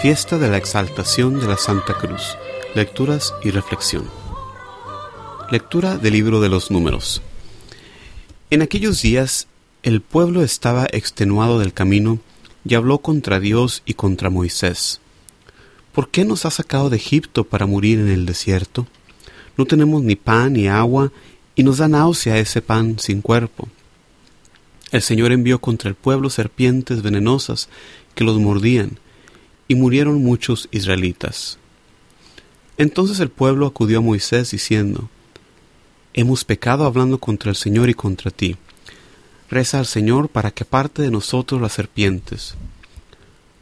Fiesta de la Exaltación de la Santa Cruz. Lecturas y reflexión. Lectura del libro de los números. En aquellos días el pueblo estaba extenuado del camino y habló contra Dios y contra Moisés. ¿Por qué nos ha sacado de Egipto para morir en el desierto? No tenemos ni pan ni agua, y nos da náusea ese pan sin cuerpo. El Señor envió contra el pueblo serpientes venenosas que los mordían, y murieron muchos israelitas. Entonces el pueblo acudió a Moisés diciendo, Hemos pecado hablando contra el Señor y contra ti. Reza al Señor para que aparte de nosotros las serpientes.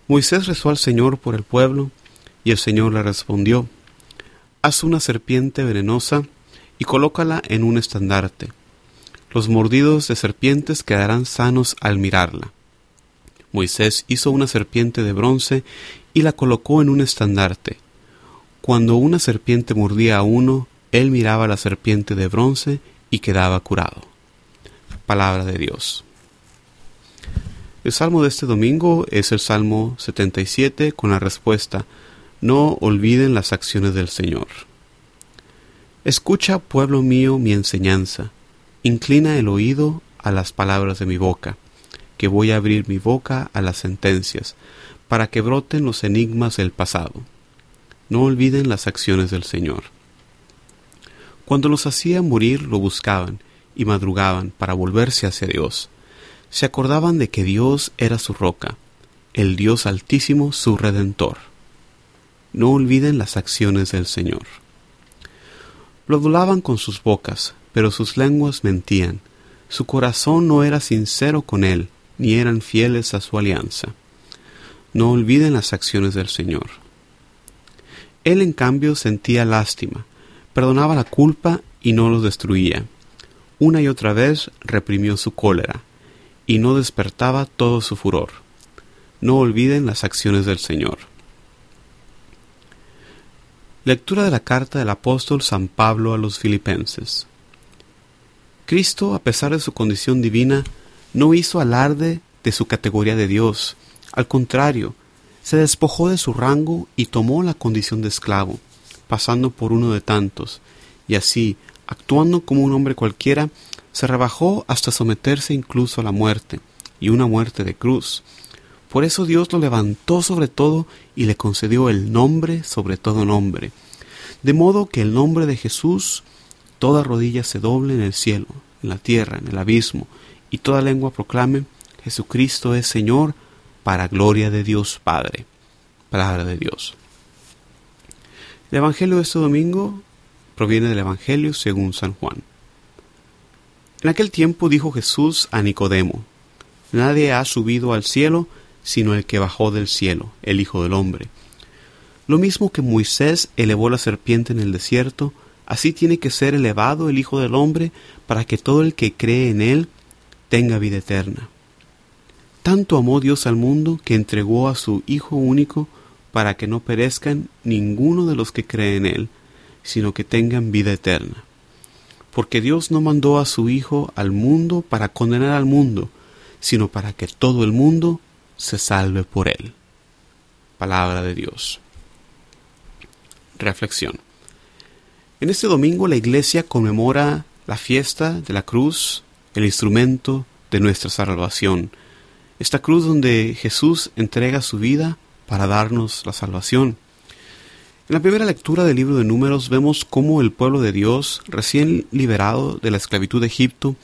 Moisés rezó al Señor por el pueblo, y el Señor le respondió, Haz una serpiente venenosa y colócala en un estandarte. Los mordidos de serpientes quedarán sanos al mirarla. Moisés hizo una serpiente de bronce y la colocó en un estandarte. Cuando una serpiente mordía a uno, él miraba la serpiente de bronce y quedaba curado. Palabra de Dios. El salmo de este domingo es el Salmo 77 con la respuesta, No olviden las acciones del Señor. Escucha, pueblo mío, mi enseñanza, inclina el oído a las palabras de mi boca, que voy a abrir mi boca a las sentencias, para que broten los enigmas del pasado. No olviden las acciones del Señor. Cuando los hacía morir lo buscaban y madrugaban para volverse hacia Dios. Se acordaban de que Dios era su roca, el Dios altísimo su redentor. No olviden las acciones del Señor. Lo adulaban con sus bocas, pero sus lenguas mentían. Su corazón no era sincero con él, ni eran fieles a su alianza. No olviden las acciones del Señor. Él en cambio sentía lástima, perdonaba la culpa y no los destruía. Una y otra vez reprimió su cólera, y no despertaba todo su furor. No olviden las acciones del Señor. Lectura de la carta del apóstol San Pablo a los filipenses. Cristo, a pesar de su condición divina, no hizo alarde de su categoría de Dios. Al contrario, se despojó de su rango y tomó la condición de esclavo, pasando por uno de tantos, y así, actuando como un hombre cualquiera, se rebajó hasta someterse incluso a la muerte, y una muerte de cruz. Por eso Dios lo levantó sobre todo y le concedió el nombre sobre todo nombre. De modo que el nombre de Jesús, toda rodilla se doble en el cielo, en la tierra, en el abismo, y toda lengua proclame, Jesucristo es Señor, para gloria de Dios Padre. Palabra de Dios. El Evangelio de este domingo proviene del Evangelio según San Juan. En aquel tiempo dijo Jesús a Nicodemo, Nadie ha subido al cielo sino el que bajó del cielo, el Hijo del Hombre. Lo mismo que Moisés elevó la serpiente en el desierto, así tiene que ser elevado el Hijo del Hombre para que todo el que cree en él tenga vida eterna. Tanto amó Dios al mundo que entregó a su Hijo único para que no perezcan ninguno de los que creen en él, sino que tengan vida eterna. Porque Dios no mandó a su Hijo al mundo para condenar al mundo, sino para que todo el mundo se salve por él. Palabra de Dios. Reflexión. En este domingo la iglesia conmemora la fiesta de la cruz, el instrumento de nuestra salvación. Esta cruz donde Jesús entrega su vida para darnos la salvación. En la primera lectura del libro de números vemos cómo el pueblo de Dios, recién liberado de la esclavitud de Egipto,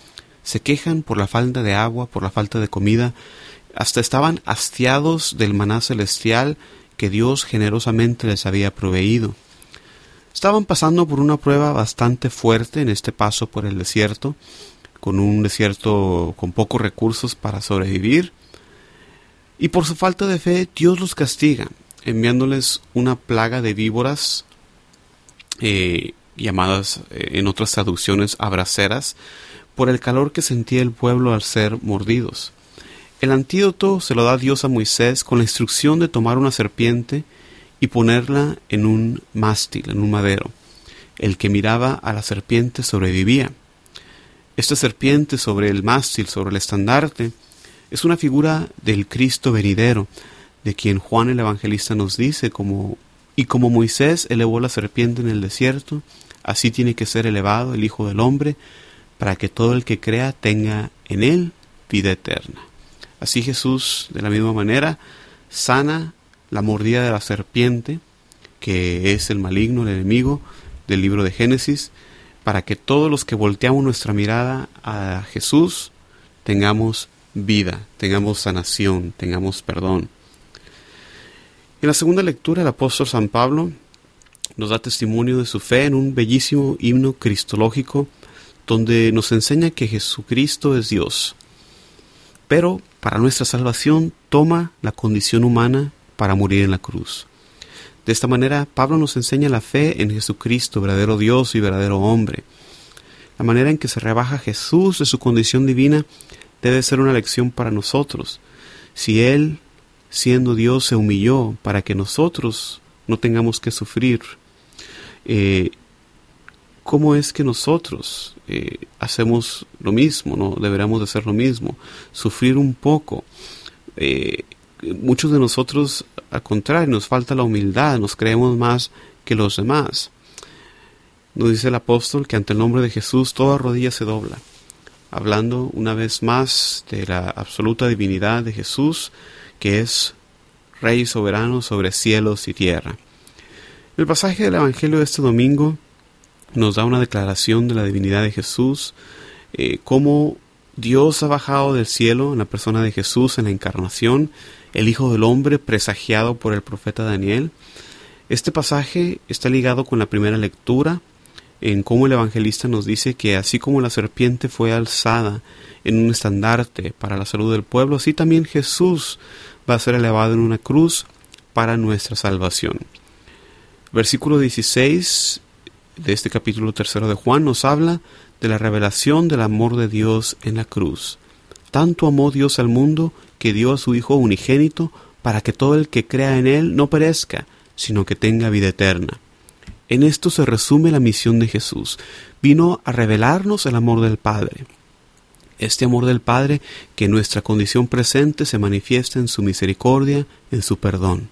se quejan por la falta de agua, por la falta de comida, hasta estaban hastiados del maná celestial que Dios generosamente les había proveído. Estaban pasando por una prueba bastante fuerte en este paso por el desierto, con un desierto con pocos recursos para sobrevivir, y por su falta de fe Dios los castiga, enviándoles una plaga de víboras, eh, llamadas eh, en otras traducciones abraceras, por el calor que sentía el pueblo al ser mordidos. El antídoto se lo da Dios a Moisés con la instrucción de tomar una serpiente y ponerla en un mástil, en un madero. El que miraba a la serpiente sobrevivía. Esta serpiente sobre el mástil, sobre el estandarte, es una figura del Cristo venidero, de quien Juan el Evangelista nos dice, como, y como Moisés elevó la serpiente en el desierto, así tiene que ser elevado el Hijo del Hombre, para que todo el que crea tenga en él vida eterna. Así Jesús, de la misma manera, sana la mordida de la serpiente, que es el maligno, el enemigo del libro de Génesis, para que todos los que volteamos nuestra mirada a Jesús tengamos vida, tengamos sanación, tengamos perdón. En la segunda lectura el apóstol San Pablo nos da testimonio de su fe en un bellísimo himno cristológico donde nos enseña que Jesucristo es Dios, pero para nuestra salvación toma la condición humana para morir en la cruz. De esta manera, Pablo nos enseña la fe en Jesucristo, verdadero Dios y verdadero hombre. La manera en que se rebaja Jesús de su condición divina debe ser una lección para nosotros. Si Él, siendo Dios, se humilló para que nosotros no tengamos que sufrir, eh, ¿cómo es que nosotros eh, hacemos lo mismo? ¿no? Deberíamos de hacer lo mismo, sufrir un poco. Eh, muchos de nosotros, al contrario, nos falta la humildad, nos creemos más que los demás. Nos dice el apóstol que ante el nombre de Jesús toda rodilla se dobla, hablando una vez más de la absoluta divinidad de Jesús, que es Rey soberano sobre cielos y tierra. El pasaje del Evangelio de este domingo nos da una declaración de la divinidad de Jesús, eh, cómo Dios ha bajado del cielo en la persona de Jesús en la encarnación el Hijo del Hombre presagiado por el profeta Daniel. Este pasaje está ligado con la primera lectura, en cómo el evangelista nos dice que así como la serpiente fue alzada en un estandarte para la salud del pueblo, así también Jesús va a ser elevado en una cruz para nuestra salvación. Versículo 16 de este capítulo tercero de Juan nos habla de la revelación del amor de Dios en la cruz. Tanto amó Dios al mundo que dio a su Hijo unigénito para que todo el que crea en Él no perezca, sino que tenga vida eterna. En esto se resume la misión de Jesús. Vino a revelarnos el amor del Padre. Este amor del Padre que en nuestra condición presente se manifiesta en su misericordia, en su perdón.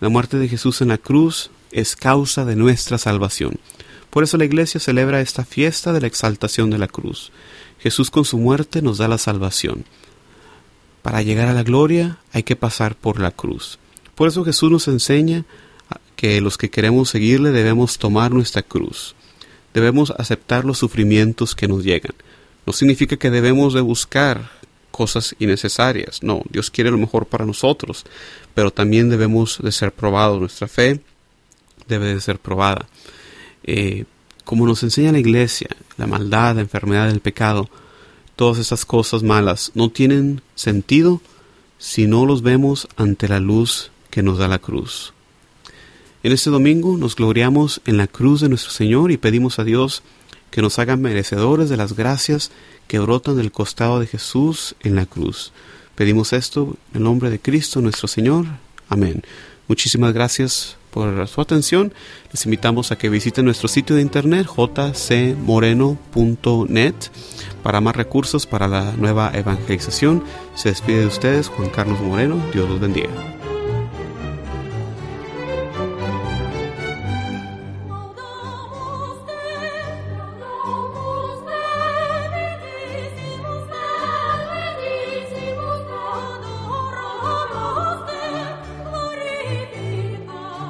La muerte de Jesús en la cruz es causa de nuestra salvación. Por eso la Iglesia celebra esta fiesta de la exaltación de la cruz. Jesús con su muerte nos da la salvación. Para llegar a la gloria hay que pasar por la cruz. Por eso Jesús nos enseña que los que queremos seguirle debemos tomar nuestra cruz. Debemos aceptar los sufrimientos que nos llegan. No significa que debemos de buscar cosas innecesarias. No, Dios quiere lo mejor para nosotros, pero también debemos de ser probados. Nuestra fe debe de ser probada. Eh, como nos enseña la iglesia, la maldad, la enfermedad, el pecado, todas esas cosas malas no tienen sentido si no los vemos ante la luz que nos da la cruz. En este domingo nos gloriamos en la cruz de nuestro Señor y pedimos a Dios que nos haga merecedores de las gracias que brotan del costado de Jesús en la cruz. Pedimos esto en el nombre de Cristo nuestro Señor. Amén. Muchísimas gracias por su atención. Les invitamos a que visiten nuestro sitio de internet jcmoreno.net para más recursos para la nueva evangelización. Se despide de ustedes Juan Carlos Moreno. Dios los bendiga.